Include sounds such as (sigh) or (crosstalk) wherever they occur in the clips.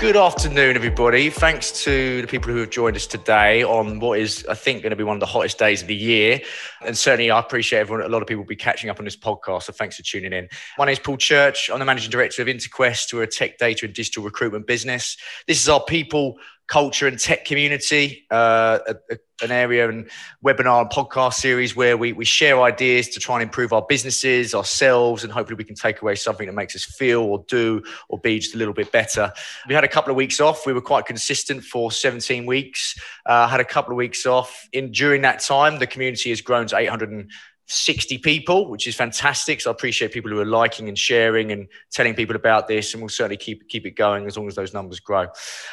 Good afternoon, everybody. Thanks to the people who have joined us today on what is, I think, going to be one of the hottest days of the year. And certainly, I appreciate everyone. A lot of people will be catching up on this podcast. So thanks for tuning in. My name is Paul Church. I'm the managing director of Interquest. We're a tech data and digital recruitment business. This is our people culture and tech community, uh, a, a, an area and webinar and podcast series where we, we share ideas to try and improve our businesses, ourselves, and hopefully we can take away something that makes us feel or do or be just a little bit better. We had a couple of weeks off. We were quite consistent for 17 weeks. Uh, had a couple of weeks off. In during that time, the community has grown to 800. 60 people, which is fantastic. So I appreciate people who are liking and sharing and telling people about this, and we'll certainly keep keep it going as long as those numbers grow.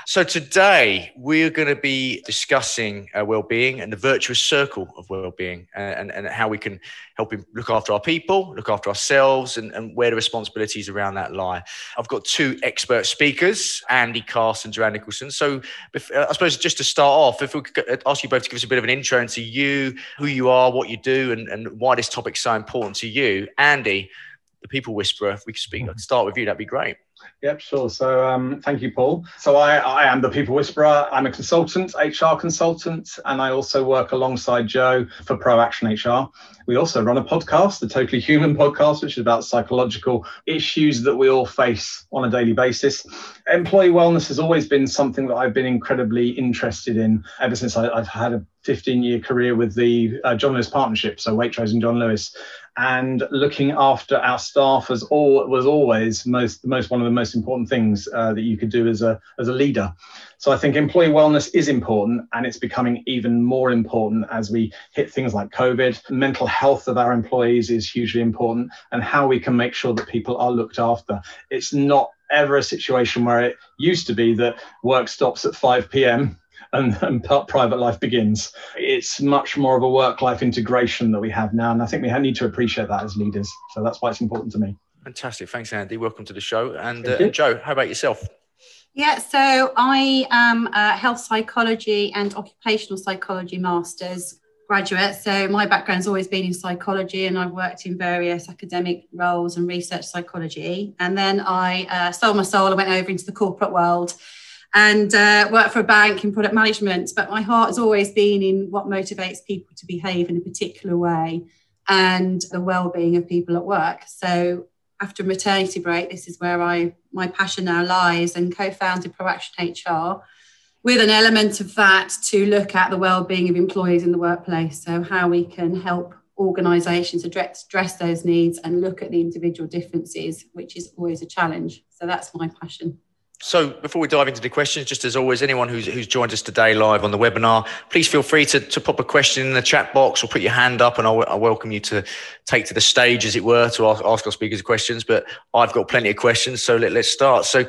So today we're going to be discussing uh, well-being and the virtuous circle of well-being, and, and, and how we can help look after our people, look after ourselves, and, and where the responsibilities around that lie. I've got two expert speakers, Andy Cast and Joanne Nicholson. So uh, I suppose just to start off, if we could uh, ask you both to give us a bit of an intro into you, who you are, what you do, and, and why this topic's so important to you. Andy, the people whisperer, if we could speak, mm-hmm. start with you, that'd be great. Yep, sure. So um, thank you, Paul. So I, I am the People Whisperer. I'm a consultant, HR consultant, and I also work alongside Joe for ProAction HR. We also run a podcast, the Totally Human podcast, which is about psychological issues that we all face on a daily basis. Employee wellness has always been something that I've been incredibly interested in ever since I, have had a 15 year career with the uh, John Lewis Partnership, so Waitrose and John Lewis and looking after our staff was all was always most most one of the most important things uh, that you could do as a as a leader. So I think employee wellness is important, and it's becoming even more important as we hit things like COVID. Mental health of our employees is hugely important, and how we can make sure that people are looked after. It's not ever a situation where it used to be that work stops at 5 p.m and, and private life begins. It's much more of a work life integration that we have now. And I think we need to appreciate that as leaders. So that's why it's important to me. Fantastic. Thanks, Andy. Welcome to the show. And, uh, and Joe, how about yourself? Yeah, so I am a health psychology and occupational psychology master's graduate. So my background's always been in psychology, and I've worked in various academic roles and research psychology. And then I uh, sold my soul and went over into the corporate world and uh, work for a bank in product management. But my heart has always been in what motivates people to behave in a particular way and the well-being of people at work. So after maternity break, this is where I my passion now lies, and co-founded ProAction HR with an element of that to look at the well-being of employees in the workplace. So how we can help organisations address, address those needs and look at the individual differences, which is always a challenge. So that's my passion. So before we dive into the questions, just as always, anyone who's, who's joined us today live on the webinar, please feel free to, to pop a question in the chat box or put your hand up and I'll, I'll welcome you to take to the stage, as it were, to ask, ask our speakers questions. But I've got plenty of questions, so let, us start. So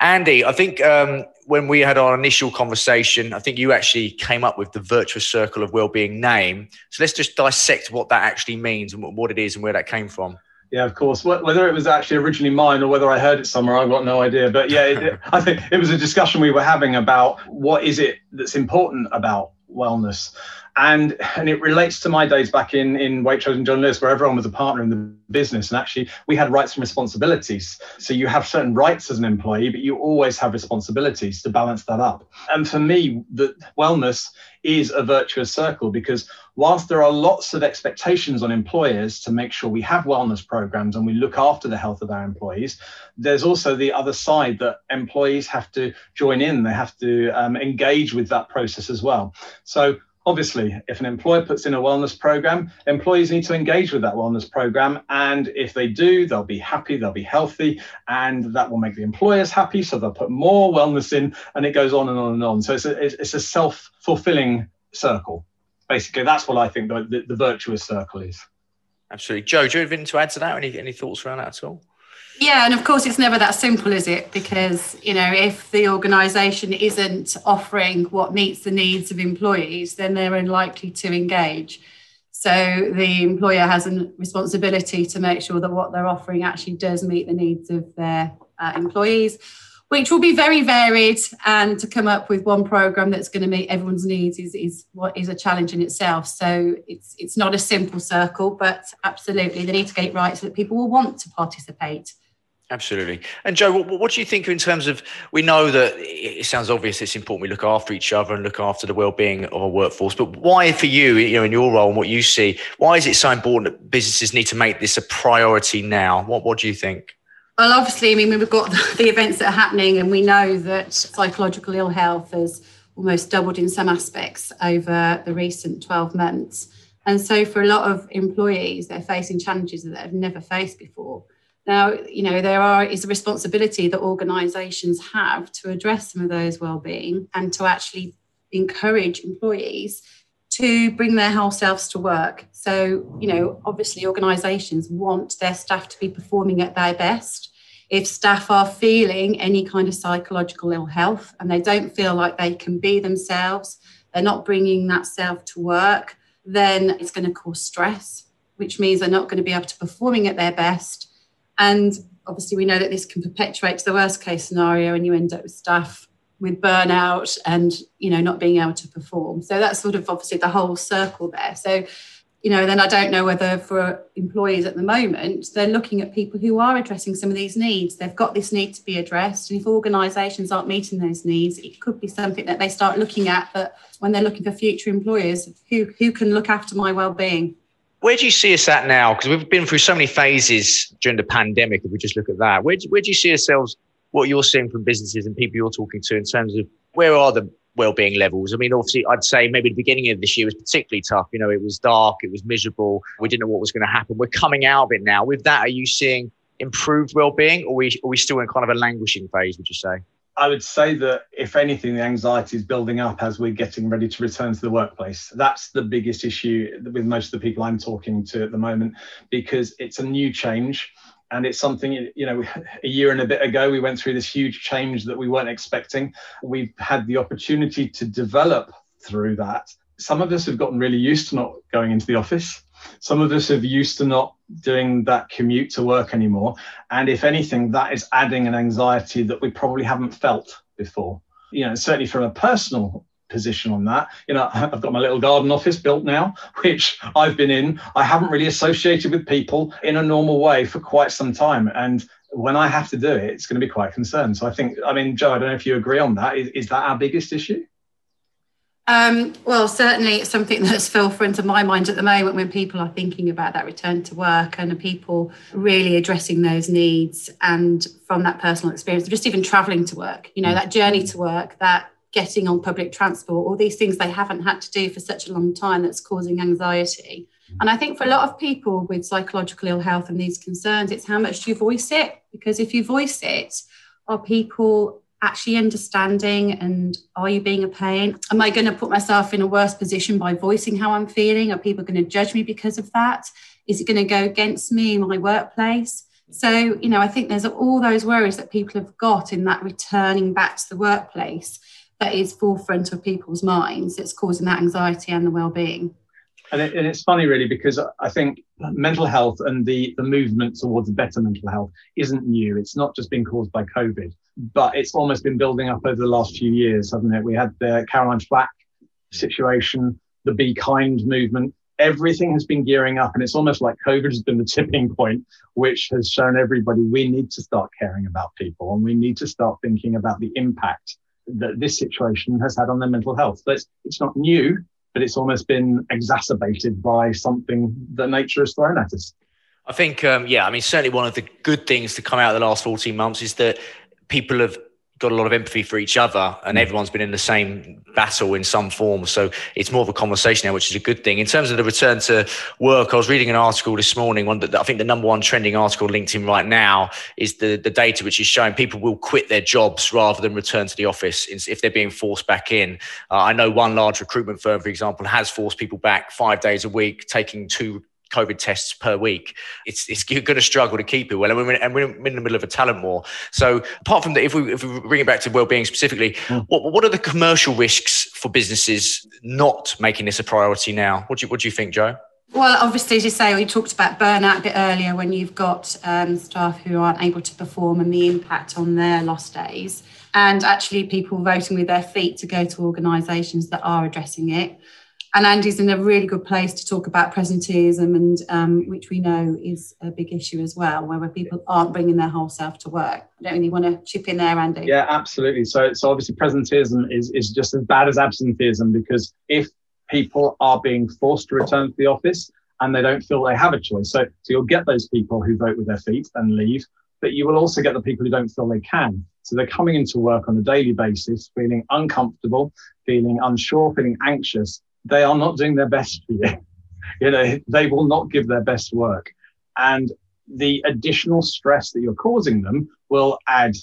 Andy, I think um, when we had our initial conversation, I think you actually came up with the virtuous circle of well-being name. So let's just dissect what that actually means and what it is and where that came from. Yeah, of course. Whether it was actually originally mine or whether I heard it somewhere, I've got no idea. But yeah, it, I think it was a discussion we were having about what is it that's important about wellness and and it relates to my days back in in Waitrose and John Lewis, where everyone was a partner in the business, and actually we had rights and responsibilities. So you have certain rights as an employee, but you always have responsibilities to balance that up. And for me, the wellness is a virtuous circle because whilst there are lots of expectations on employers to make sure we have wellness programs and we look after the health of our employees, there's also the other side that employees have to join in. They have to um, engage with that process as well. So Obviously, if an employer puts in a wellness program, employees need to engage with that wellness program. And if they do, they'll be happy, they'll be healthy, and that will make the employers happy. So they'll put more wellness in, and it goes on and on and on. So it's a, it's a self fulfilling circle. Basically, that's what I think the, the, the virtuous circle is. Absolutely. Joe, do you have anything to add to that? Any, any thoughts around that at all? Yeah, and of course, it's never that simple, is it? Because, you know, if the organisation isn't offering what meets the needs of employees, then they're unlikely to engage. So the employer has a responsibility to make sure that what they're offering actually does meet the needs of their uh, employees, which will be very varied. And to come up with one program that's going to meet everyone's needs is, is what is a challenge in itself. So it's it's not a simple circle, but absolutely they need to get it right so that people will want to participate. Absolutely. And Joe, what, what, do you think in terms of? We know that it sounds obvious. It's important we look after each other and look after the well-being of our workforce. But why, for you, you know, in your role and what you see, why is it so important that businesses need to make this a priority now? What What do you think? Well, obviously, I mean, we've got the events that are happening, and we know that psychological ill health has almost doubled in some aspects over the recent 12 months. And so, for a lot of employees, they're facing challenges that they've never faced before. Now, you know, there are is a responsibility that organisations have to address some of those well-being and to actually encourage employees to bring their whole selves to work. So, you know, obviously organisations want their staff to be performing at their best. If staff are feeling any kind of psychological ill health and they don't feel like they can be themselves, they're not bringing that self to work, then it's going to cause stress, which means they're not going to be able to performing at their best and obviously, we know that this can perpetuate to the worst case scenario, and you end up with staff with burnout and you know not being able to perform. So that's sort of obviously the whole circle there. So you know, then I don't know whether for employees at the moment, they're looking at people who are addressing some of these needs. They've got this need to be addressed. And if organisations aren't meeting those needs, it could be something that they start looking at But when they're looking for future employers, who, who can look after my well-being? Where do you see us at now? Because we've been through so many phases during the pandemic. If we just look at that, where do, where do you see yourselves? What you're seeing from businesses and people you're talking to in terms of where are the well-being levels? I mean, obviously, I'd say maybe the beginning of this year was particularly tough. You know, it was dark, it was miserable. We didn't know what was going to happen. We're coming out of it now. With that, are you seeing improved well-being, or are we, are we still in kind of a languishing phase? Would you say? I would say that if anything, the anxiety is building up as we're getting ready to return to the workplace. That's the biggest issue with most of the people I'm talking to at the moment because it's a new change and it's something you know (laughs) a year and a bit ago we went through this huge change that we weren't expecting. We've had the opportunity to develop through that. Some of us have gotten really used to not going into the office. Some of us have used to not doing that commute to work anymore. And if anything, that is adding an anxiety that we probably haven't felt before. You know, certainly from a personal position on that. You know, (laughs) I've got my little garden office built now, (laughs) which I've been in. I haven't really associated with people in a normal way for quite some time. And when I have to do it, it's going to be quite concerned. So I think, I mean, Joe, I don't know if you agree on that. Is, is that our biggest issue? Um, well, certainly it's something (laughs) that's forefront of my mind at the moment when people are thinking about that return to work and people really addressing those needs and from that personal experience, just even traveling to work, you know, that journey to work, that getting on public transport, all these things they haven't had to do for such a long time that's causing anxiety. And I think for a lot of people with psychological ill health and these concerns, it's how much do you voice it? Because if you voice it, are people actually understanding and are you being a pain? Am I going to put myself in a worse position by voicing how I'm feeling? Are people going to judge me because of that? Is it going to go against me in my workplace? So, you know, I think there's all those worries that people have got in that returning back to the workplace that is forefront of people's minds that's causing that anxiety and the well-being. And, it, and, it's funny, really, because I think mental health and the, the movement towards better mental health isn't new. It's not just been caused by COVID but it's almost been building up over the last few years, hasn't it? We had the Caroline Flack situation, the Be Kind movement. Everything has been gearing up, and it's almost like COVID has been the tipping point, which has shown everybody we need to start caring about people and we need to start thinking about the impact that this situation has had on their mental health. But it's, it's not new, but it's almost been exacerbated by something that nature has thrown at us. I think, um, yeah, I mean, certainly one of the good things to come out of the last 14 months is that people have got a lot of empathy for each other and mm. everyone's been in the same battle in some form. So it's more of a conversation now which is a good thing. In terms of the return to work i was reading an article this morning one that i think the number one trending article on linkedin right now is the, the data which is showing people will quit their jobs rather than return to the office if they're being forced back in. Uh, i know one large recruitment firm for example has forced people back five days a week taking two COVID tests per week, it's, it's going to struggle to keep it well. And we're, in, and we're in the middle of a talent war. So apart from that, if we, if we bring it back to well-being specifically, mm. what, what are the commercial risks for businesses not making this a priority now? What do you, what do you think, Joe? Well, obviously, as you say, we talked about burnout a bit earlier when you've got um, staff who aren't able to perform and the impact on their lost days, and actually people voting with their feet to go to organisations that are addressing it. And Andy's in a really good place to talk about presenteeism, and um, which we know is a big issue as well, where people aren't bringing their whole self to work. I don't really want to chip in there, Andy. Yeah, absolutely. So, so obviously, presenteeism is is just as bad as absenteeism because if people are being forced to return to the office and they don't feel they have a choice, so so you'll get those people who vote with their feet and leave, but you will also get the people who don't feel they can. So they're coming into work on a daily basis, feeling uncomfortable, feeling unsure, feeling anxious they are not doing their best for you. (laughs) you know, they will not give their best work. And the additional stress that you're causing them will add,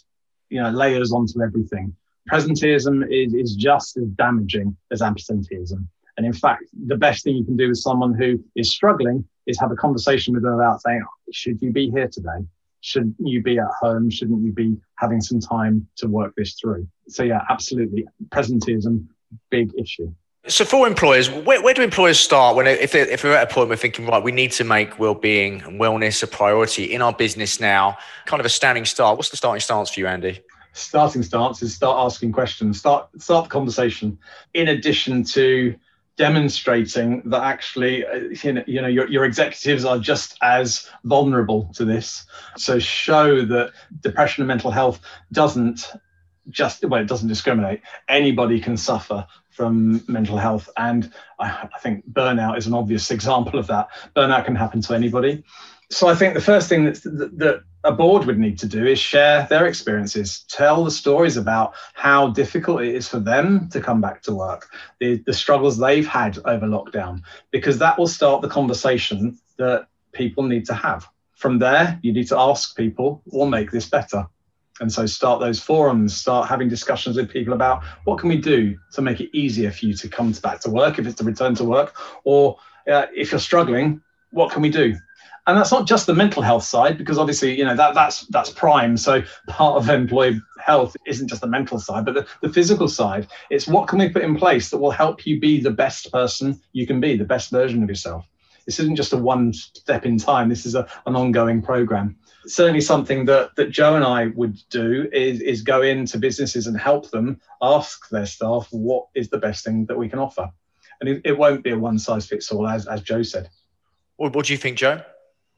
you know, layers onto everything. Presenteeism is, is just as damaging as absenteeism. And in fact, the best thing you can do with someone who is struggling is have a conversation with them about saying, oh, should you be here today? Should you be at home? Shouldn't you be having some time to work this through? So yeah, absolutely. Presenteeism, big issue. So for employers, where, where do employers start when if they're, if they're at a point where thinking right, we need to make well-being and wellness a priority in our business now, kind of a standing start. What's the starting stance for you, Andy? Starting stance is start asking questions, start start the conversation. In addition to demonstrating that actually uh, you know, you know your, your executives are just as vulnerable to this so show that depression and mental health doesn't just well it doesn't discriminate anybody can suffer from mental health. And I, I, think burnout is an obvious example of that. Burnout can happen to anybody. So I think the first thing that, that, a board would need to do is share their experiences, tell the stories about how difficult it is for them to come back to work, the, the struggles they've had over lockdown, because that will start the conversation that people need to have. From there, you need to ask people, will make this better? And so start those forums start having discussions with people about what can we do to make it easier for you to come back to work if it's to return to work or uh, if you're struggling what can we do? And that's not just the mental health side because obviously you know that that's that's prime. So part of employee health isn't just the mental side but the, the physical side. It's what can we put in place that will help you be the best person you can be the best version of yourself. This isn't just a one step in time. This is a, an ongoing program certainly something that, that Joe and I would do is, is go into businesses and help them ask their staff what is the best thing that we can offer. And it, it won't be a one size fits all, as, as Joe said. What, what do you think, Joe?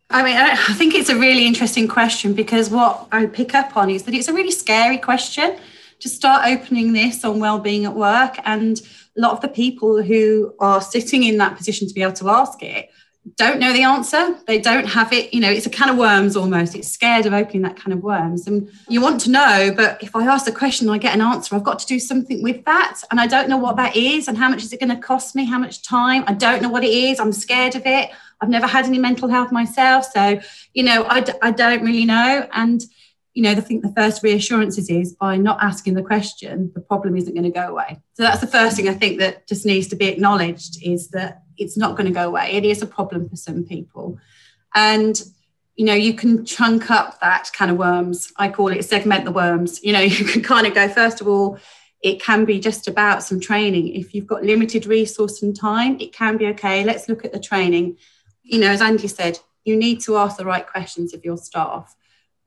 I mean, I think it's a really interesting question because what I pick up on is that it's a really scary question to start opening this on well-being at work and a lot of the people who are sitting in that position to be able to ask it don't know the answer. They don't have it. You know, it's a can of worms almost. It's scared of opening that can of worms. And you want to know, but if I ask the question I get an answer, I've got to do something with that. And I don't know what that is and how much is it going to cost me? How much time? I don't know what it is. I'm scared of it. I've never had any mental health myself. So, you know, I d- I don't really know. And, you know, I think the first reassurances is by not asking the question, the problem isn't going to go away. So that's the first thing I think that just needs to be acknowledged is that it's not going to go away. It is a problem for some people. And you know, you can chunk up that kind of worms. I call it segment the worms. You know, (laughs) you can kind of go, first of all, it can be just about some training. If you've got limited resource and time, it can be okay. Let's look at the training. You know, as Andy said, you need to ask the right questions of your staff.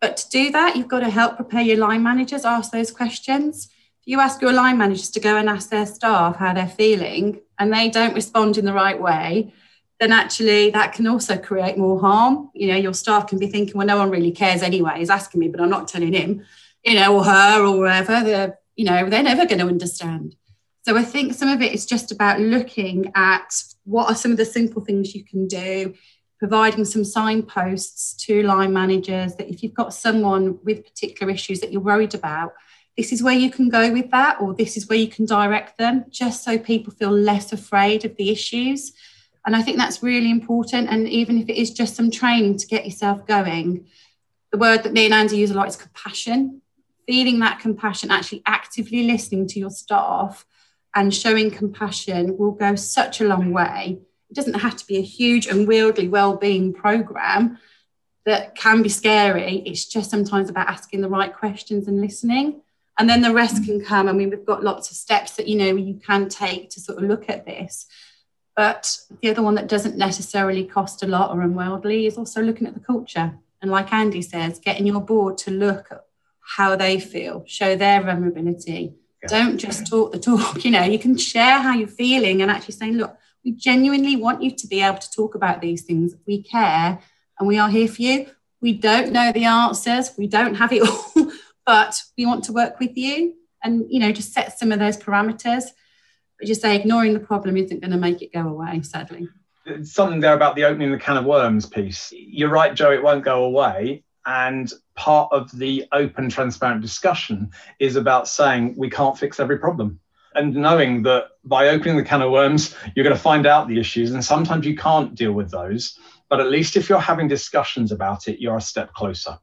But to do that, you've got to help prepare your line managers, ask those questions you ask your line managers to go and ask their staff how they're feeling and they don't respond in the right way, then actually that can also create more harm. You know, your staff can be thinking, well, no one really cares anyway. He's asking me, but I'm not telling him, you know, or her or whoever. They're, you know, they're never going to understand. So I think some of it is just about looking at what are some of the simple things you can do, providing some signposts to line managers that if you've got someone with particular issues that you're worried about, this is where you can go with that, or this is where you can direct them, just so people feel less afraid of the issues. And I think that's really important. And even if it is just some training to get yourself going, the word that me and Andy use a lot is compassion. Feeling that compassion, actually actively listening to your staff and showing compassion will go such a long way. It doesn't have to be a huge unwieldy well-being program that can be scary. It's just sometimes about asking the right questions and listening and then the rest can come. I mean, we've got lots of steps that you know you can take to sort of look at this. But the other one that doesn't necessarily cost a lot or unworldly is also looking at the culture. And like Andy says, getting your board to look at how they feel, show their vulnerability. Yeah. Don't just talk the talk. (laughs) You know, you can share how you're feeling and actually saying, look, We genuinely want you to be able to talk about these things. We care and we are here for you. We don't know the answers, we don't have it (laughs) all, but we want to work with you and, you know, just set some of those parameters. But just say ignoring the problem isn't going to make it go away, sadly. Something there about the opening the can of worms piece. You're right, Joe, it won't go away. And part of the open, transparent discussion is about saying we can't fix every problem and knowing that by opening the can of worms, you're going to find out the issues, and sometimes you can't deal with those. But at least if you're having discussions about it, you're a step closer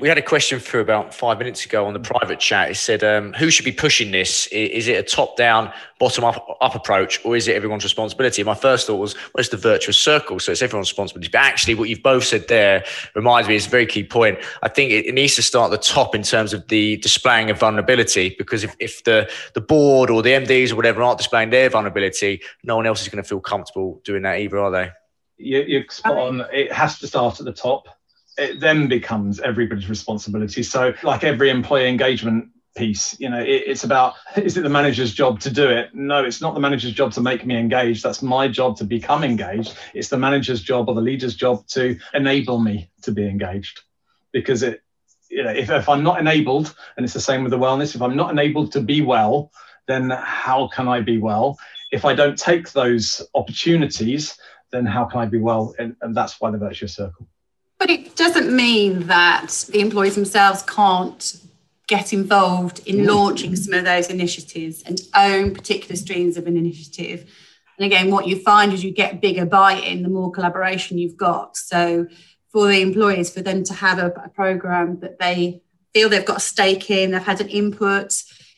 we had a question for about five minutes ago on the private chat. It said, um, "Who should be pushing this? Is it a top-down, bottom-up up approach, or is it everyone's responsibility?" My first thought was, "Well, it's the virtuous circle, so it's everyone's responsibility." But actually, what you've both said there reminds me is a very key point. I think it, it needs to start at the top in terms of the displaying of vulnerability, because if, if the the board or the MDs or whatever aren't displaying their vulnerability, no one else is going to feel comfortable doing that either, are they? You, you're spot on. It has to start at the top it then becomes everybody's responsibility. So, like every employee engagement piece, you know, it, it's about is it the manager's job to do it? No, it's not the manager's job to make me engaged. That's my job to become engaged. It's the manager's job or the leader's job to enable me to be engaged. Because it, you know, if, if I'm not enabled, and it's the same with the wellness, if I'm not enabled to be well, then how can I be well? If I don't take those opportunities, then how can I be well? And, and that's why the virtuous circle. But it doesn't mean that the employees themselves can't get involved in mm. launching some of those initiatives and own particular streams of an initiative. And again, what you find is you get bigger buy in the more collaboration you've got. So for the employees, for them to have a, a program that they feel they've got a stake in, they've had an input,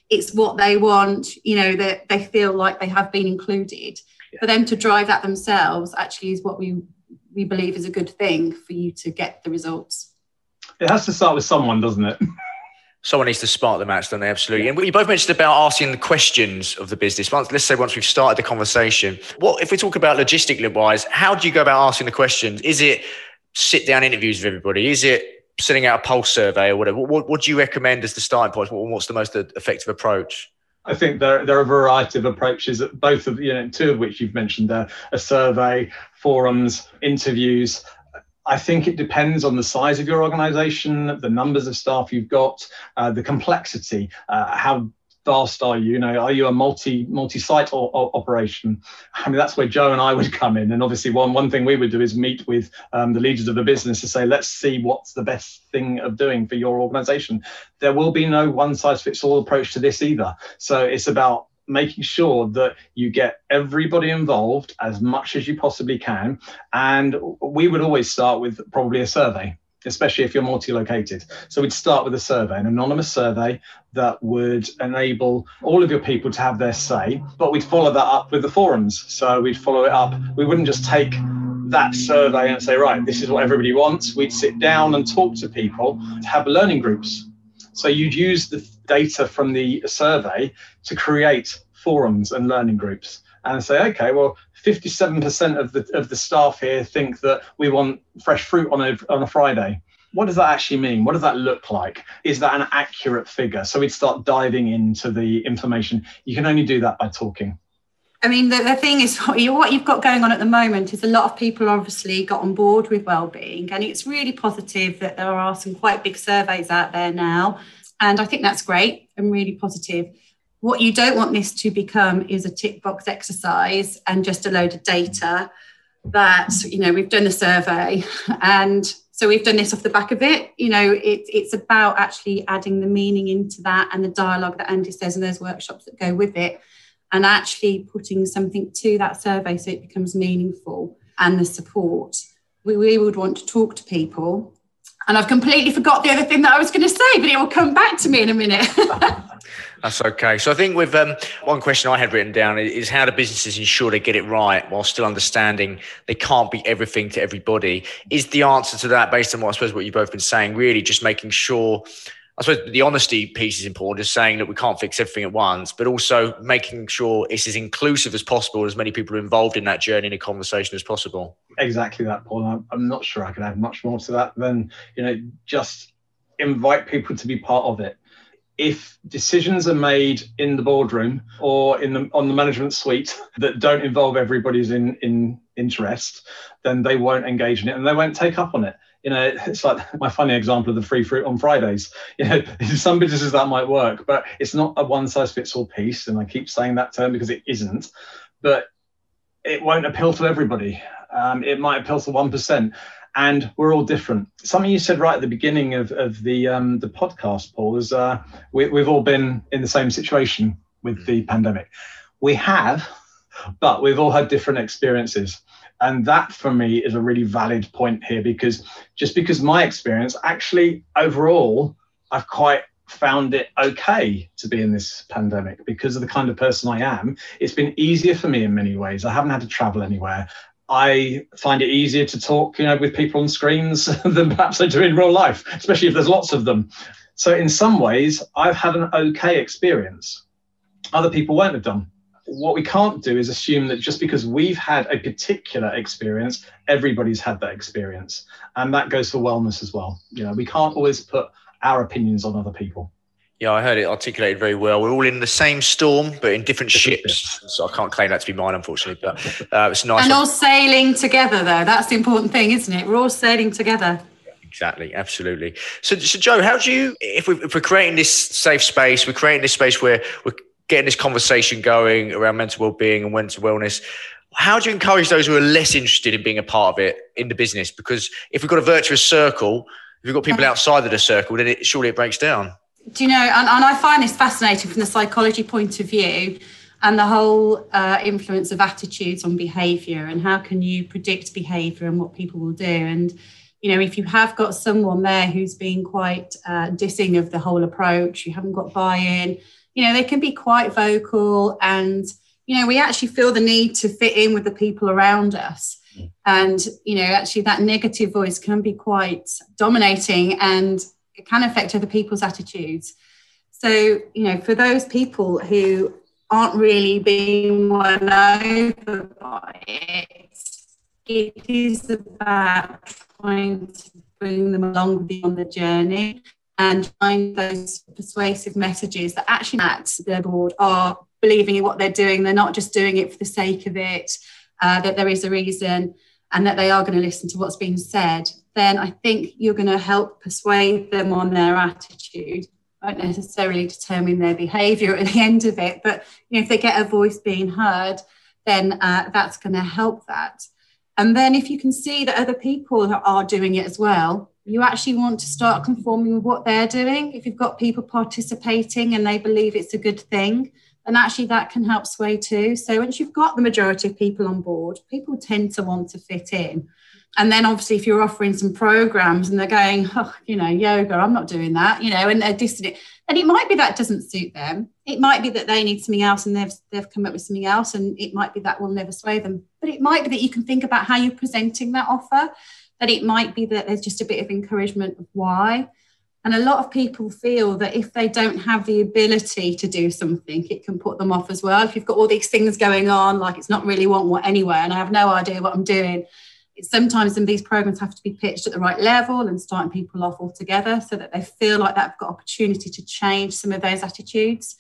it's what they want, you know, that they feel like they have been included. Yeah. For them to drive that themselves actually is what we we believe is a good thing for you to get the results. It has to start with someone, doesn't it? (laughs) Someone needs to spark the match, don't they? Absolutely. And you both mentioned about asking the questions of the business. Once, let's say once we've started the conversation, what if we talk about logistically wise? How do you go about asking the questions? Is it sit down interviews with everybody? Is it sending out a pulse survey or whatever? What, what do you recommend as the starting point? What's the most effective approach? I think there, there are a variety of approaches, both of you know, two of which you've mentioned there: a survey, forums, interviews. I think it depends on the size of your organization, the numbers of staff you've got, uh, the complexity, uh, how vast are you? You know, are you a multi multi-site or, or operation? I mean, that's where Joe and I would come in. And obviously, one one thing we would do is meet with um, the leaders of the business to say, let's see what's the best thing of doing for your organization. There will be no one size fits all approach to this either. So it's about making sure that you get everybody involved as much as you possibly can. And we would always start with probably a survey especially if you're multi-located. So we'd start with a survey, an anonymous survey that would enable all of your people to have their say, but we'd follow that up with the forums. So we'd follow it up. We wouldn't just take that survey and say, right, this is what everybody wants. We'd sit down and talk to people to have learning groups. So you'd use the data from the survey to create forums and learning groups and say, okay, well, 57% of the of the staff here think that we want fresh fruit on a on a Friday. What does that actually mean? What does that look like? Is that an accurate figure? So we'd start diving into the information. You can only do that by talking. I mean, the, the thing is, (laughs) what, you, what you've got going on at the moment is a lot of people obviously got on board with well-being, and it's really positive that there are some quite big surveys out there now, and I think that's great and really positive. What you don't want this to become is a tick box exercise and just a load of data that, you know, we've done the survey and so we've done this off the back of it. You know, it, it's about actually adding the meaning into that and the dialogue that Andy says and those workshops that go with it and actually putting something to that survey so it becomes meaningful and the support. We, we would want to talk to people. And I've completely forgot the other thing that I was going to say, but it will come back to me in a minute. (laughs) That's okay. So I think with um, one question I had written down is how do businesses ensure they get it right while still understanding they can't be everything to everybody? Is the answer to that based on what I suppose what you've both been saying, really just making sure I suppose the honesty piece is important, just saying that we can't fix everything at once, but also making sure it's as inclusive as possible, as many people are involved in that journey in a conversation as possible. Exactly that, Paul. I'm not sure I could add much more to that than, you know, just invite people to be part of it if decisions are made in the boardroom or in the on the management suite that don't involve everybody's in in interest, then they won't engage in it and they won't take up on it. You know, it's like my funny example of the free fruit on Fridays. You know, (laughs) some businesses that might work, but it's not a one size fits all piece. And I keep saying that term because it isn't. But it won't appeal to everybody. Um, it might appeal to one percent and we're all different. Something you said right at the beginning of, of the um, the podcast, Paul, is uh, we, we've all been in the same situation with the pandemic. We have, but we've all had different experiences. And that for me is a really valid point here because just because my experience, actually, overall, I've quite found it okay to be in this pandemic because of the kind of person I am. It's been easier for me in many ways. I haven't had to travel anywhere. I find it easier to talk, you know, with people on screens (laughs) than perhaps I do in real life, especially if there's lots of them. So in some ways, I've had an okay experience. Other people won't have done. What we can't do is assume that just because we've had a particular experience, everybody's had that experience. And that goes for wellness as well. You know, we can't always put our opinions on other people. Yeah, I heard it articulated very well. We're all in the same storm, but in different ships. So I can't claim that to be mine, unfortunately. But uh, it's nice. And all sailing together, though. That's the important thing, isn't it? We're all sailing together. Exactly, absolutely. So, so Joe, how do you, if, we, if we're creating this safe space, we're creating this space where we're getting this conversation going around mental well-being and mental wellness, how do you encourage those who are less interested in being a part of it in the business? Because if we've got a virtuous circle, if we've got people outside of the circle, then it, surely it breaks down do you know, and, and, I find this fascinating from the psychology point of view and the whole uh, influence of attitudes on behavior and how can you predict behavior and what people will do. And, you know, if you have got someone there who's been quite uh, dissing of the whole approach, you haven't got buy in, you know, they can be quite vocal and, you know, we actually feel the need to fit in with the people around us. And, you know, actually that negative voice can be quite dominating and it can affect other people's attitudes. So, you know, for those people who aren't really being won over by it, it is about trying to bring them along on the journey and find those persuasive messages that actually at their board are believing in what they're doing. They're not just doing it for the sake of it, uh, that there is a reason and that they are going to listen to what's being said then I think you're going to help persuade them on their attitude. Won't necessarily determine their behaviour at the (laughs) end of it, but you know, if they get a voice being heard, then uh, that's going to help that. And then if you can see that other people are doing it as well, you actually want to start conforming with what they're doing. If you've got people participating and they believe it's a good thing, then actually that can help sway too. So once you've got the majority of people on board, people tend to want to fit in. And then obviously, if you're offering some programs and they're going, oh, you know, yoga, I'm not doing that, you know, and they're dissing it, and it might be that doesn't suit them. It might be that they need something else and they've they've come up with something else, and it might be that will never sway them. But it might be that you can think about how you're presenting that offer. That it might be that there's just a bit of encouragement of why. And a lot of people feel that if they don't have the ability to do something, it can put them off as well. If you've got all these things going on, like it's not really want what anyway, and I have no idea what I'm doing, sometimes these programs have to be pitched at the right level and starting people off altogether so that they feel like they've got opportunity to change some of those attitudes.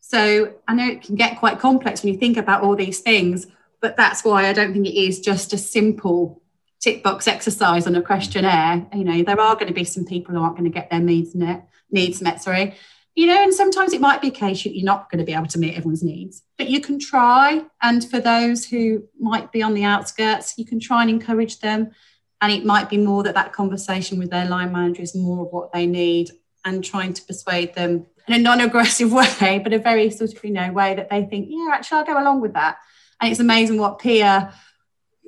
So I know it can get quite complex when you think about all these things, but that's why I don't think it is just a simple tick box exercise on a questionnaire. You know, there are going to be some people who aren't going to get their needs met, needs met, sorry, you know, and sometimes it might be a case you're not going to be able to meet everyone's needs, but you can try. And for those who might be on the outskirts, you can try and encourage them. And it might be more that that conversation with their line manager is more of what they need and trying to persuade them in a non-aggressive (laughs) way, but a very sort of, you know, way that they think, yeah, actually, I'll go along with that. And it's amazing what peer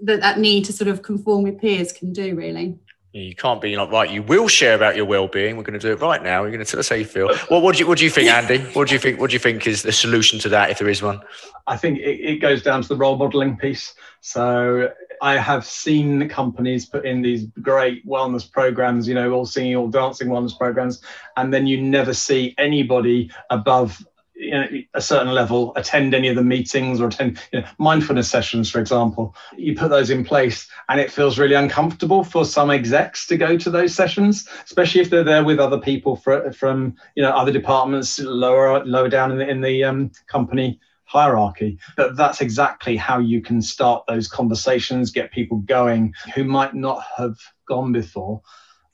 that that need to sort of conform with peers can do, really. You can't be like, right, you will share about your well-being. We're going to do it right now. You're going to tell us how you feel. Well, what do you, what do you think, Andy? (laughs) What do you think, what do you think is the solution to that, if there is one? I think it, it goes down to the role modeling piece. So I have seen companies put in these great wellness programs, you know, all singing, all dancing wellness programs, and then you never see anybody above you know, a certain level, attend any of the meetings or attend you know, mindfulness sessions, for example. You put those in place, and it feels really uncomfortable for some execs to go to those sessions, especially if they're there with other people for, from you know other departments lower lower down in the, in the um, company hierarchy. But that's exactly how you can start those conversations, get people going who might not have gone before.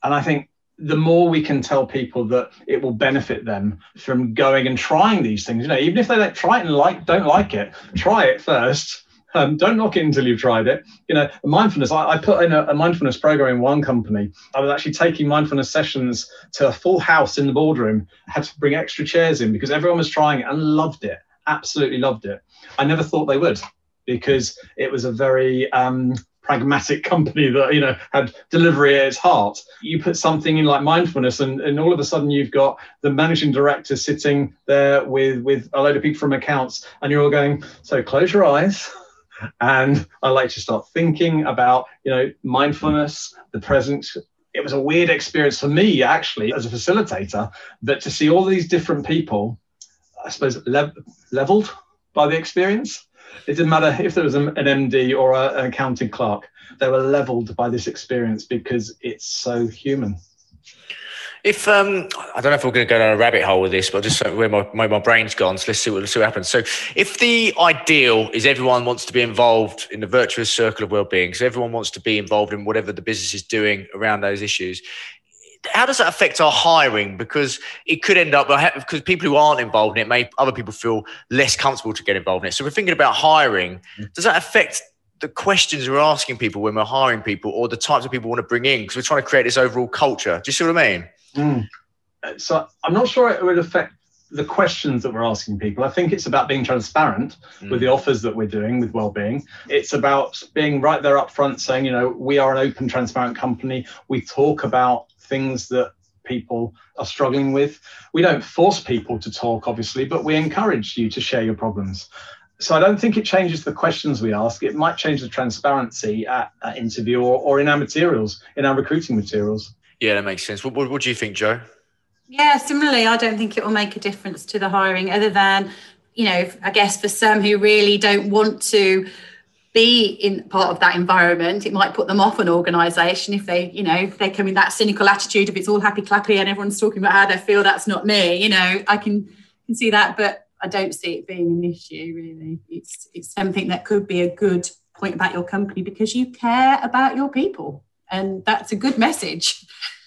And I think the more we can tell people that it will benefit them from going and trying these things, you know, even if they don't try it and like don't like it, try it first. (laughs) Um, don't knock it until you've tried it. You know, mindfulness. I, I put in a, a, mindfulness program in one company. I was actually taking mindfulness sessions to a full house in the boardroom. had to bring extra chairs in because everyone was trying it and loved it. Absolutely loved it. I never thought they would because it was a very um, pragmatic company that you know had delivery at its heart. You put something in like mindfulness and, and all of a sudden you've got the managing director sitting there with with a load of people from accounts and you're all going so close your eyes and i like to start thinking about you know mindfulness the present. It was a weird experience for me actually as a facilitator that to see all these different people i suppose le- leveled by the experience it didn't matter if there was an MD or a, an accounting clerk, they were leveled by this experience because it's so human. If um, I don't know if we're going to go down a rabbit hole with this, but just where my, where my brain's gone, so let's see what let's see what happens. So, if the ideal is everyone wants to be involved in the virtuous circle of well-being, so everyone wants to be involved in whatever the business is doing around those issues, how does that affect our hiring? Because it could end up because people who aren't involved in it may other people feel less comfortable to get involved in it. So we're thinking about hiring. Mm. Does that affect the questions we're asking people when we're hiring people, or the types of people we want to bring in? Because we're trying to create this overall culture. Do you see what I mean? Mm. So I'm not sure it would affect the questions that we're asking people. I think it's about being transparent mm. with the offers that we're doing with well-being. It's about being right there up front, saying, you know, we are an open, transparent company. We talk about things that people are struggling with. We don't force people to talk, obviously, but we encourage you to share your problems. So I don't think it changes the questions we ask. It might change the transparency at, at interview or, or in our materials, in our recruiting materials. Yeah, that makes sense. What, what, what do you think, Joe? Yeah, similarly, I don't think it will make a difference to the hiring, other than, you know, I guess for some who really don't want to be in part of that environment. It might put them off an organization if they you know if they come in that cynical attitude if it's all happy clappy and everyone's talking about how they feel that's not me you know i can can see that but i don't see it being an issue really. It's it's something that could be a good point about your company because you care about your people and that's a good message (laughs)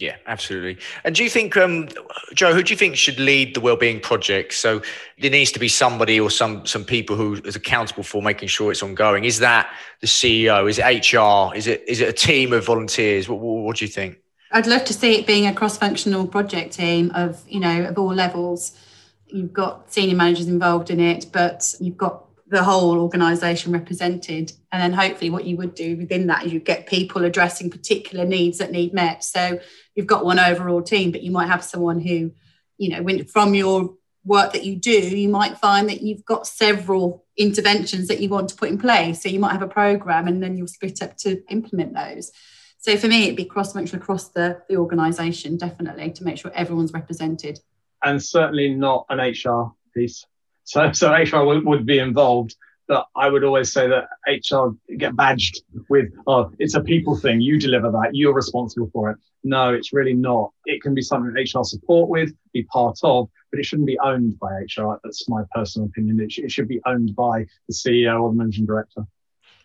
yeah, absolutely. And do you think, um, Joe, who do you think should lead the wellbeing project? So there needs to be somebody or some some people who is accountable for making sure it's ongoing. Is that the CEO? Is it HR? Is it is it a team of volunteers? What, what, what do you think? I'd love to see it being a cross-functional project team of you know of all levels. You've got senior managers involved in it, but you've got the whole organization represented. And then hopefully what you would do within that is you get people addressing particular needs that need met. So you've got one overall team but you might have someone who you know when from your work that you do you might find that you've got several interventions that you want to put in place. So you might have a program and then you'll split up to implement those. So for me it'd be cross-functional across the, the organization definitely to make sure everyone's represented. And certainly not an hr piece so, so HR would, would be involved. But I would always say that HR get badged with, oh, it's a people thing. You deliver that. You're responsible for it. No, it's really not. It can be something that HR support with, be part of, but it shouldn't be owned by HR. That's my personal opinion. It, sh- it should be owned by the CEO or the managing director.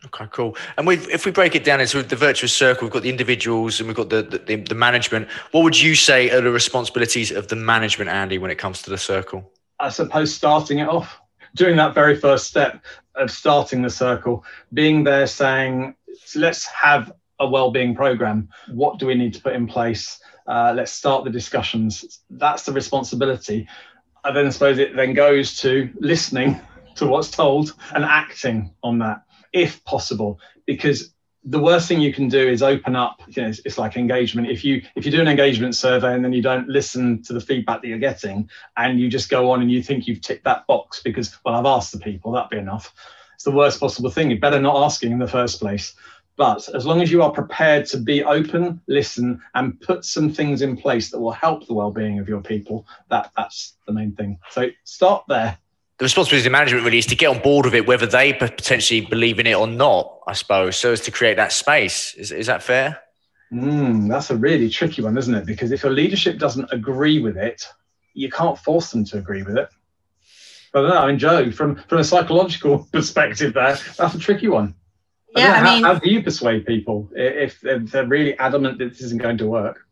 Okay, cool. And we if we break it down into the virtuous circle, we've got the individuals and we've got the, the, the management. What would you say are the responsibilities of the management, Andy, when it comes to the circle? I suppose starting it off, doing that very first step of starting the circle, being there saying, let's have a well-being program. What do we need to put in place? Uh, let's start the discussions. That's the responsibility. I then suppose it then goes to listening (laughs) to what's told and acting on that if possible, because the worst thing you can do is open up you know, it's, it's, like engagement if you if you do an engagement survey and then you don't listen to the feedback that you're getting and you just go on and you think you've ticked that box because well i've asked the people that'd be enough it's the worst possible thing you're better not asking in the first place But as long as you are prepared to be open, listen, and put some things in place that will help the well-being of your people, that that's the main thing. So start there. The responsibility of management really is to get on board with it, whether they potentially believe in it or not. I suppose so as to create that space. Is is that fair? Mm, that's a really tricky one, isn't it? Because if your leadership doesn't agree with it, you can't force them to agree with it. But no, I mean, Joe, from from a psychological (laughs) perspective, there that's a tricky one. Yeah, I mean, how, how do you persuade people if, if they're really adamant that this isn't going to work?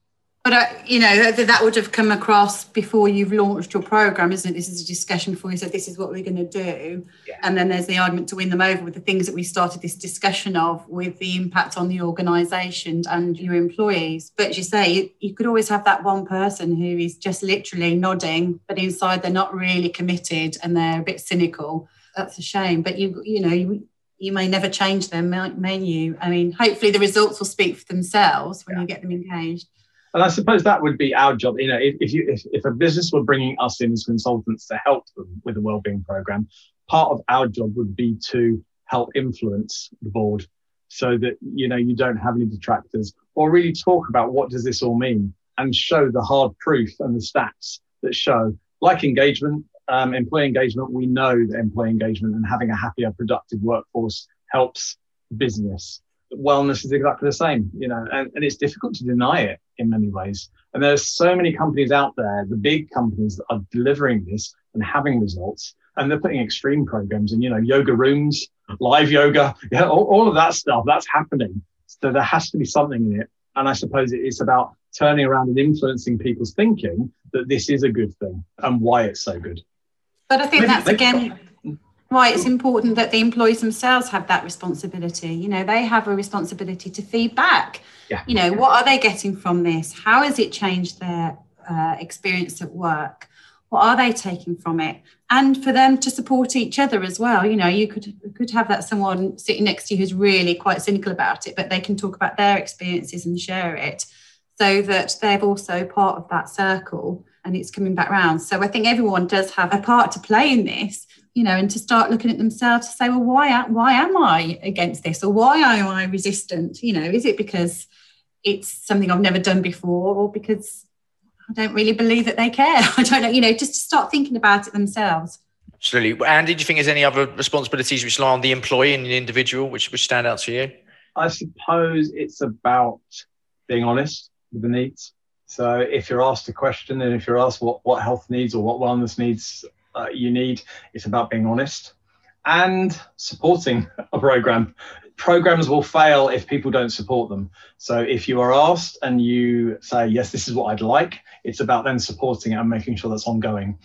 But uh, you know that, that would have come across before you've launched your program, isn't it? This is a discussion before you said this is what we're going to do, yeah. and then there's the argument to win them over with the things that we started this discussion of, with the impact on the organisation and your employees. But as you say, you, you could always have that one person who is just literally nodding, but inside they're not really committed and they're a bit cynical. That's a shame. But you you know you, you may never change them, may you? I mean, hopefully the results will speak for themselves when yeah. you get them engaged. And I suppose that would be our job. You know, if, if you if, if a business were bringing us in as consultants to help them with a well-being program, part of our job would be to help influence the board so that you know you don't have any detractors or really talk about what does this all mean and show the hard proof and the stats that show like engagement um, employee engagement we know that employee engagement and having a happier productive workforce helps business wellness is exactly the same, you know, and, and it's difficult to deny it in many ways. And there's so many companies out there, the big companies that are delivering this and having results, and they're putting extreme programs and, you know, yoga rooms, live yoga, yeah, all, all of that stuff, that's happening. So there has to be something in it. And I suppose it's about turning around and influencing people's thinking that this is a good thing and why it's so good. But I think maybe, that's again why it's important that the employees themselves have that responsibility. You know, they have a responsibility to feedback. Yeah. You know, what are they getting from this? How has it changed their uh, experience at work? What are they taking from it? And for them to support each other as well. You know, you could you could have that someone sitting next to you who's really quite cynical about it, but they can talk about their experiences and share it, so that they're also part of that circle and it's coming back round. So I think everyone does have a part to play in this you know, and to start looking at themselves to say, well, why why am I against this, or why am I resistant? You know, is it because it's something I've never done before, or because I don't really believe that they care? (laughs) I don't know. You know, just to start thinking about it themselves. Absolutely. And did you think there's any other responsibilities which lie on the employee and the individual which which stand out to you? I suppose it's about being honest with the needs. So if you're asked a question and if you're asked what, what health needs or what wellness needs uh, you need. It's about being honest and supporting (laughs) a program. Programs will fail if people don't support them. So if you are asked and you say, yes, this is what I'd like, it's about then supporting it and making sure that's ongoing.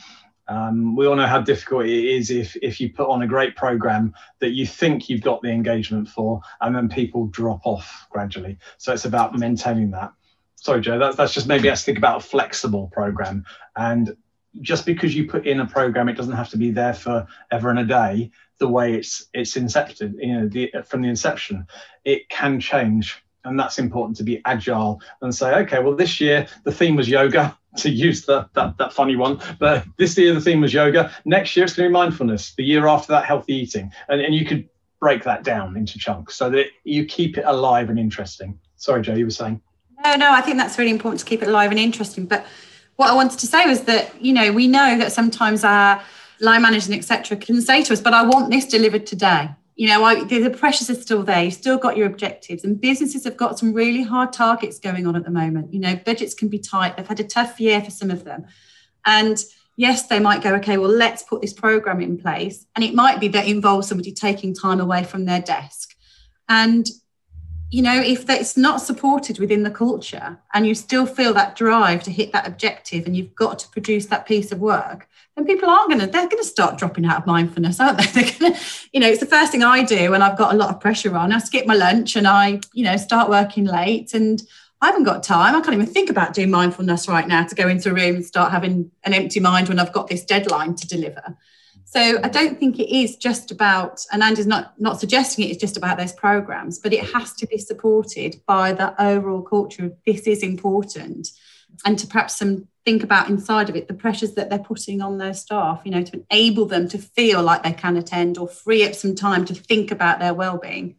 Um, we all know how difficult it is if, if you put on a great program that you think you've got the engagement for and then people drop off gradually. So it's about maintaining that. Sorry, Joe, that's, that's just maybe us think about a flexible program and just because you put in a program, it doesn't have to be there for ever and a day. The way it's it's incepted, you know, the, from the inception, it can change, and that's important to be agile and say, okay, well, this year the theme was yoga, (laughs) to use the, that that funny one, but this year the theme was yoga. Next year it's going to be mindfulness. The year after that, healthy eating, and and you could break that down into chunks so that you keep it alive and interesting. Sorry, Joe, you were saying. No, no, I think that's really important to keep it alive and interesting, but what I wanted to say was that, you know, we know that sometimes our line managers and etc. can say to us, but I want this delivered today. You know, I, the pressures are still there. You've still got your objectives, and businesses have got some really hard targets going on at the moment. You know, budgets can be tight. They've had a tough year for some of them, and yes, they might go, okay, well, let's put this program in place, and it might be that involves somebody taking time away from their desk, and you know, if it's not supported within the culture and you still feel that drive to hit that objective and you've got to produce that piece of work, then people aren't going to, they're going to start dropping out of mindfulness, aren't they? (laughs) They're going to, you know, it's the first thing I do when I've got a lot of pressure on. I skip my lunch and I, you know, start working late and I haven't got time. I can't even think about doing mindfulness right now to go into a room and start having an empty mind when I've got this deadline to deliver. So I don't think it is just about, and Andy's not not suggesting it is just about those programs, but it has to be supported by the overall culture of this is important, and to perhaps some think about inside of it the pressures that they're putting on their staff, you know, to enable them to feel like they can attend or free up some time to think about their well-being.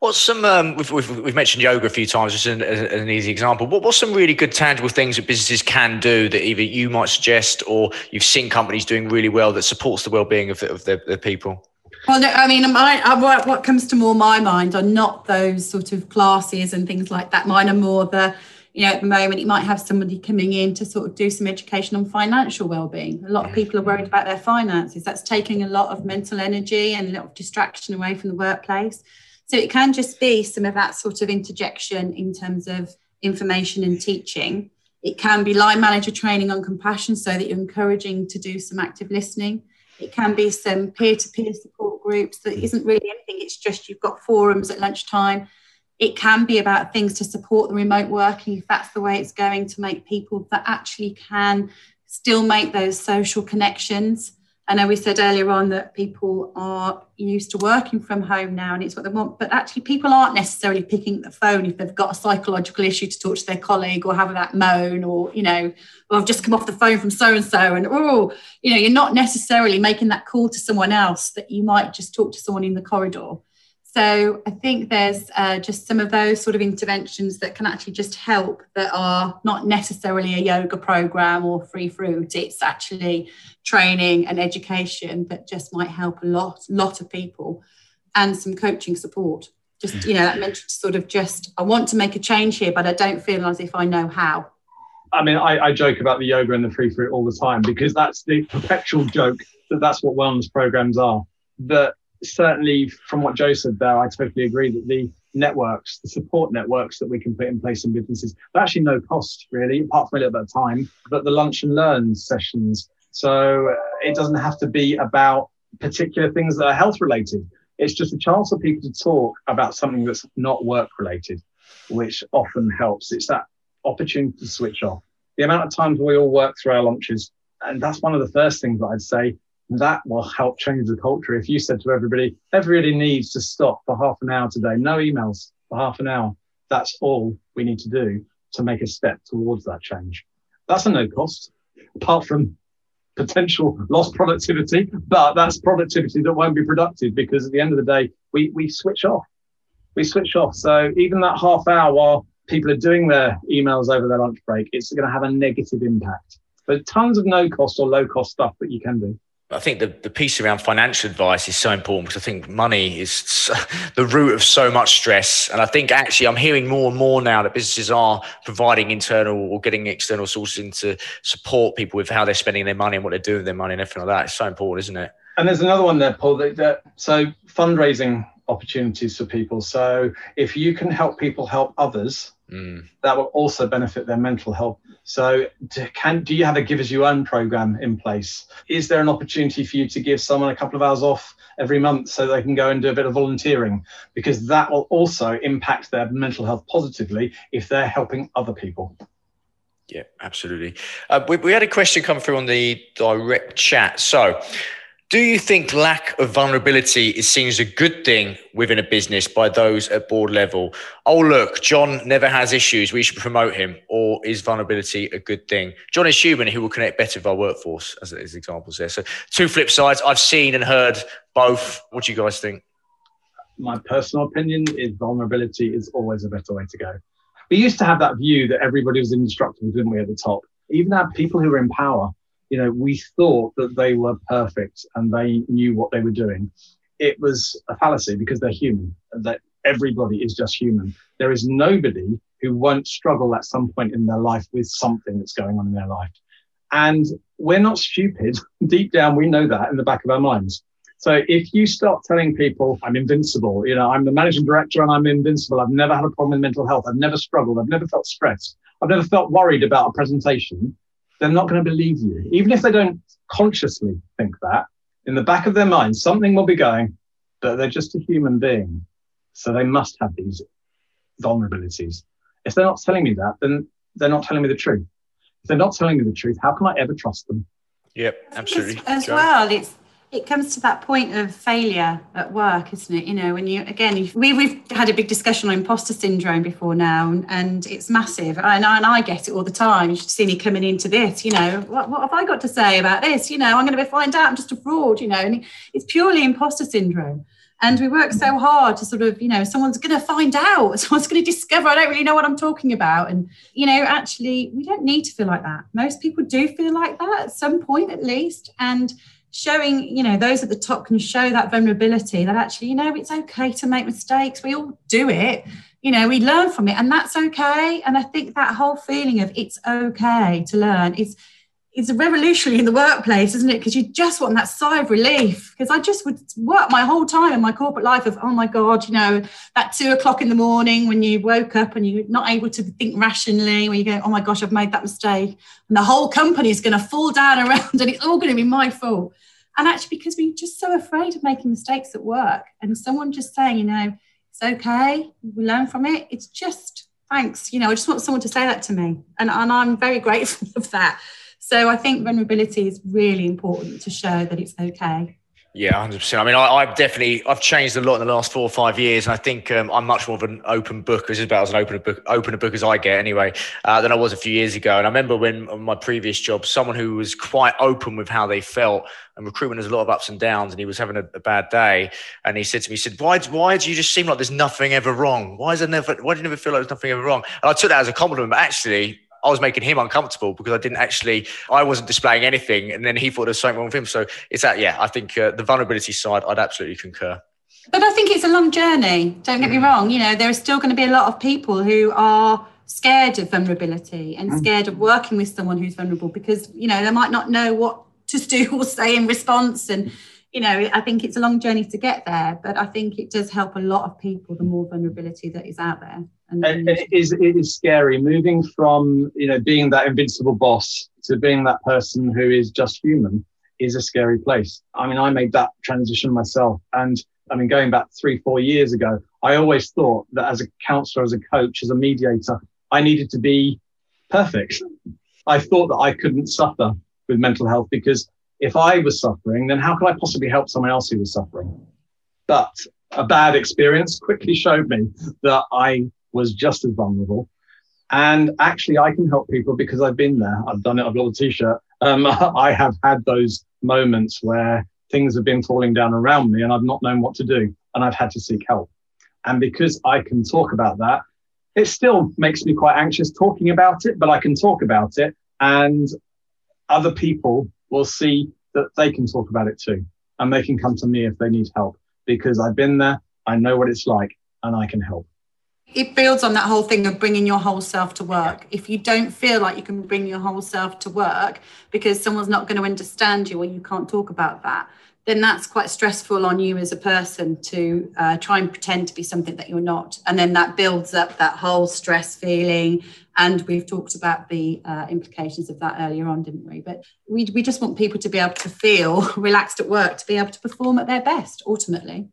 What's some? Um, we've, we've, we've, mentioned yoga a few times, as an, an easy example. What, what's some really good tangible things that businesses can do that either you might suggest or you've seen companies doing really well that supports the well-being of, of their, their people? Well, no, I mean, my, what, what comes to more my mind are not those sort of classes and things like that. Mine are more the, you know, at the moment, you might have somebody coming in to sort of do some education on financial well-being. A lot of people are worried about their finances. That's taking a lot of mental energy and a lot of distraction away from the workplace. So it can just be some of that sort of interjection in terms of information and teaching. It can be line manager training on compassion so that you're encouraging to do some active listening. It can be some peer to peer support groups that isn't really anything, it's just you've got forums at lunchtime. It can be about things to support the remote working if that's the way it's going to make people that actually can still make those social connections I know we said earlier on that people are used to working from home now and it's what they want, but actually people aren't necessarily picking up the phone if they've got a psychological issue to talk to their colleague or have that moan or, you know, or I've just come off the phone from so and so and oh, you know, you're not necessarily making that call to someone else that you might just talk to someone in the corridor. So I think there's uh, just some of those sort of interventions that can actually just help that are not necessarily a yoga program or free fruit. It's actually training and education that just might help a lot, lot of people, and some coaching support. Just you know, that meant sort of just I want to make a change here, but I don't feel as if I know how. I mean, I, I joke about the yoga and the free fruit all the time because that's the perpetual joke that that's what wellness programs are. That certainly from what Joe said there, I totally agree that the networks, the support networks that we can put in place in businesses, they're actually no cost really, apart from a little bit of time, but the lunch and learn sessions. So uh, it doesn't have to be about particular things that are health related. It's just a chance for people to talk about something that's not work related, which often helps. It's that opportunity to switch off. The amount of times we all work through our lunches, and that's one of the first things that I'd say that will help change the culture. If you said to everybody, everybody needs to stop for half an hour today, no emails for half an hour, that's all we need to do to make a step towards that change. That's a no cost, apart from potential lost productivity, but that's productivity that won't be productive because at the end of the day, we, we switch off. We switch off. So even that half hour while people are doing their emails over their lunch break, it's going to have a negative impact. But tons of no cost or low cost stuff that you can do. I think the, the piece around financial advice is so important because I think money is the root of so much stress. And I think actually I'm hearing more and more now that businesses are providing internal or getting external sources in to support people with how they're spending their money and what they're doing with their money and everything like that. It's so important, isn't it? And there's another one there, Paul. That, that, so fundraising opportunities for people. So if you can help people help others, mm. that will also benefit their mental health. So do, can do you have a give as you earn program in place? Is there an opportunity for you to give someone a couple of hours off every month so they can go and do a bit of volunteering? Because that will also impact their mental health positively if they're helping other people. Yeah, absolutely. Uh, we, we had a question come through on the direct chat. So, do you think lack of vulnerability is seen as a good thing within a business by those at board level? Oh, look, John never has issues. We should promote him. Or is vulnerability a good thing? John is human. He will connect better with our workforce, as, as examples there. So, two flip sides. I've seen and heard both. What do you guys think? My personal opinion is vulnerability is always a better way to go. We used to have that view that everybody was indestructible, didn't we, at the top? Even our people who were in power you know, we thought that they were perfect and they knew what they were doing. It was a fallacy because they're human, that everybody is just human. There is nobody who won't struggle at some point in their life with something that's going on in their life. And we're not stupid. (laughs) Deep down, we know that in the back of our minds. So if you start telling people, I'm invincible, you know, I'm the managing director and I'm invincible, I've never had a problem with mental health, I've never struggled, I've never felt stressed, I've never felt worried about a presentation, they're not going to believe you. Even if they don't consciously think that, in the back of their mind, something will be going, but they're just a human being. So they must have these vulnerabilities. If they're not telling me that, then they're not telling me the truth. If they're not telling me the truth, how can I ever trust them? Yep, absolutely. As, as well, it's it comes to that point of failure at work, isn't it? You know, when you again, we we've had a big discussion on imposter syndrome before now, and, it's massive. And I, and I get it all the time. You should see me coming into this. You know, what, what have I got to say about this? You know, I'm going to find out I'm just a fraud. You know, and it's purely imposter syndrome. And we work so hard to sort of, you know, someone's going to find out, (laughs) someone's going to discover, I don't really know what I'm talking about. And, you know, actually, we don't need to feel like that. Most people do feel like that at some point, at least. And showing, you know, those at the top can show that vulnerability that actually, you know, it's okay to make mistakes. We all do it. You know, we learn from it, and that's okay. And I think that whole feeling of it's okay to learn is it's revolutionary in the workplace, isn't it? Because you just want that sigh of relief. Because I just would work my whole time in my corporate life of, oh my God, you know, that two o'clock in the morning when you woke up and you're not able to think rationally, when you go, oh my gosh, I've made that mistake. And the whole company is going to fall down (laughs) around and it's all going to be my fault. And actually, because we're just so afraid of making mistakes at work and someone just saying, you know, it's okay, we learn from it. It's just, thanks. You know, I just want someone to say that to me. And, and I'm very (laughs) grateful of that. So I think vulnerability is really important to show that it's okay. Yeah, hundred percent. I mean, I, have definitely I've changed a lot in the last four or five years, and I think um, I'm much more of an open book, as about as an open book, open a book as I get anyway, uh, than I was a few years ago. And I remember when my previous job, someone who was quite open with how they felt, and recruitment has a lot of ups and downs, and he was having a, a, bad day, and he said to me, he said, "Why, why do you just seem like there's nothing ever wrong? Why is there never? Why do you never feel like there's nothing ever wrong?" And I took that as a compliment, but actually, I was making him uncomfortable because I didn't actually, I wasn't displaying anything. And then he thought there's something wrong with him. So it's that, yeah, I think uh, the vulnerability side, I'd absolutely concur. But I think it's a long journey. Don't get me mm. wrong. You know, there are still going to be a lot of people who are scared of vulnerability and mm. scared of working with someone who's vulnerable because, you know, they might not know what to (laughs) do or say in response. And, you know, I think it's a long journey to get there, but I think it does help a lot of people, the more vulnerability that is out there. And, and it is it is scary moving from you know being that invincible boss to being that person who is just human is a scary place. I mean, I made that transition myself, and I mean, going back three four years ago, I always thought that as a counselor, as a coach, as a mediator, I needed to be perfect. I thought that I couldn't suffer with mental health because if I was suffering, then how could I possibly help someone else who was suffering? But a bad experience quickly showed me that I was just as vulnerable. And actually, I can help people because I've been there. I've done it. I've got a t-shirt. Um, (laughs) I have had those moments where things have been falling down around me and I've not known what to do and I've had to seek help. And because I can talk about that, it still makes me quite anxious talking about it, but I can talk about it and other people will see that they can talk about it too. And they can come to me if they need help because I've been there, I know what it's like, and I can help it builds on that whole thing of bringing your whole self to work. If you don't feel like you can bring your whole self to work because someone's not going to understand you or you can't talk about that, then that's quite stressful on you as a person to uh, try and pretend to be something that you're not. And then that builds up that whole stress feeling. And we've talked about the uh, implications of that earlier on, didn't we? But we, we just want people to be able to feel (laughs) relaxed at work, to be able to perform at their best, ultimately.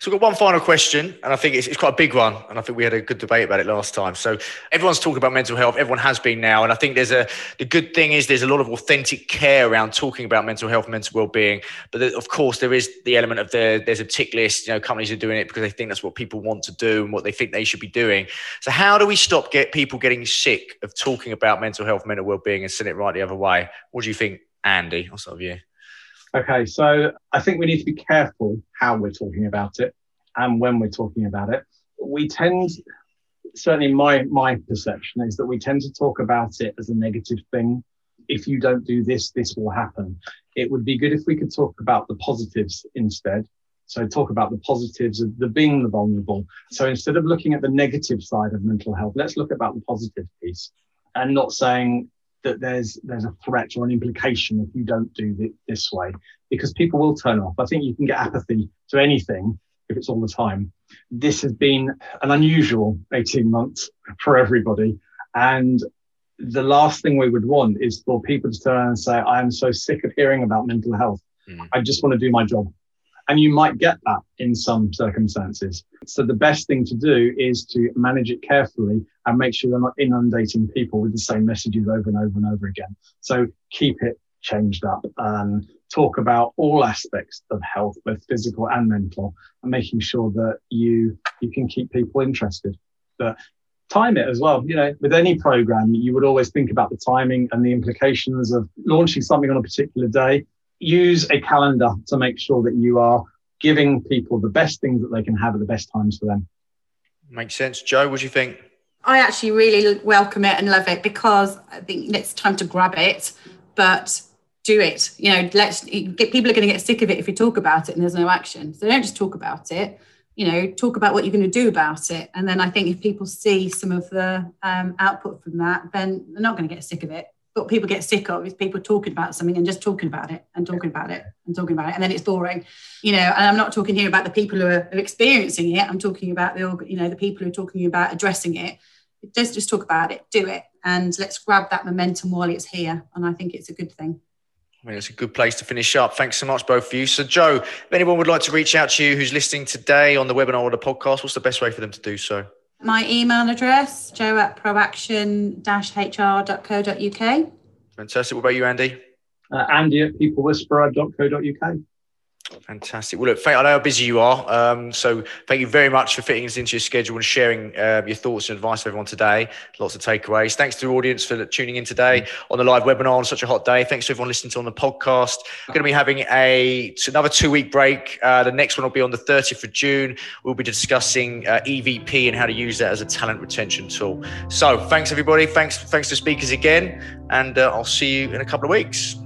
So we've got one final question, and I think it's, it's, quite a big one, and I think we had a good debate about it last time. So everyone's talking about mental health, everyone has been now, and I think there's a the good thing is there's a lot of authentic care around talking about mental health, mental well-being. But of course, there is the element of the there's a tick list. You know, companies are doing it because they think that's what people want to do and what they think they should be doing. So how do we stop get people getting sick of talking about mental health, mental well-being, and send it right the other way? What do you think, Andy? I'll start with you. Okay, so I think we need to be careful how we're talking about it and when we're talking about it. We tend, certainly my my perception is that we tend to talk about it as a negative thing. If you don't do this, this will happen. It would be good if we could talk about the positives instead. So talk about the positives of the being the vulnerable. So instead of looking at the negative side of mental health, let's look about the positive piece and not saying that there's there's a threat or an implication if you don't do it this way because people will turn off. I think you can get apathy to anything if it's all the time. This has been an unusual 18 months for everybody. And the last thing we would want is for people to turn and say, I am so sick of hearing about mental health. Mm. I just want to do my job. And you might get that in some circumstances. So the best thing to do is to manage it carefully and make sure you're not inundating people with the same messages over and over and over again. So keep it changed up and talk about all aspects of health, both physical and mental, and making sure that you you can keep people interested. But time it as well. You know, with any program, you would always think about the timing and the implications of launching something on a particular day. Use a calendar to make sure that you are giving people the best things that they can have at the best times for them. Makes sense. Joe, what do you think? I actually really welcome it and love it because I think it's time to grab it, but do it. You know, let's get people are going to get sick of it if you talk about it and there's no action. So don't just talk about it. You know, talk about what you're going to do about it. And then I think if people see some of the um, output from that, then they're not going to get sick of it what people get sick of is people talking about something and just talking about it and talking about it and talking about it and then it's boring you know and i'm not talking here about the people who are, experiencing it i'm talking about the you know the people who are talking about addressing it just just talk about it do it and let's grab that momentum while it's here and i think it's a good thing I mean, it's a good place to finish up. Thanks so much, both of you. So, Joe, if anyone would like to reach out to you who's listening today on the webinar or the podcast, what's the best way for them to do so? My email address, jo at proaction-hr.co.uk. Fantastic. What about you, Andy? Uh, Andy at peoplewhisperer.co.uk. Fantastic. Well, look, I know how busy you are. Um, so thank you very much for fitting us into your schedule and sharing uh, your thoughts and advice for everyone today. Lots of takeaways. Thanks to the audience for tuning in today on the live webinar on such a hot day. Thanks to everyone listening to on the podcast. We're going to be having a another two week break. Uh, the next one will be on the 30th of June. We'll be discussing uh, EVP and how to use that as a talent retention tool. So thanks everybody. Thanks thanks to speakers again, and uh, I'll see you in a couple of weeks.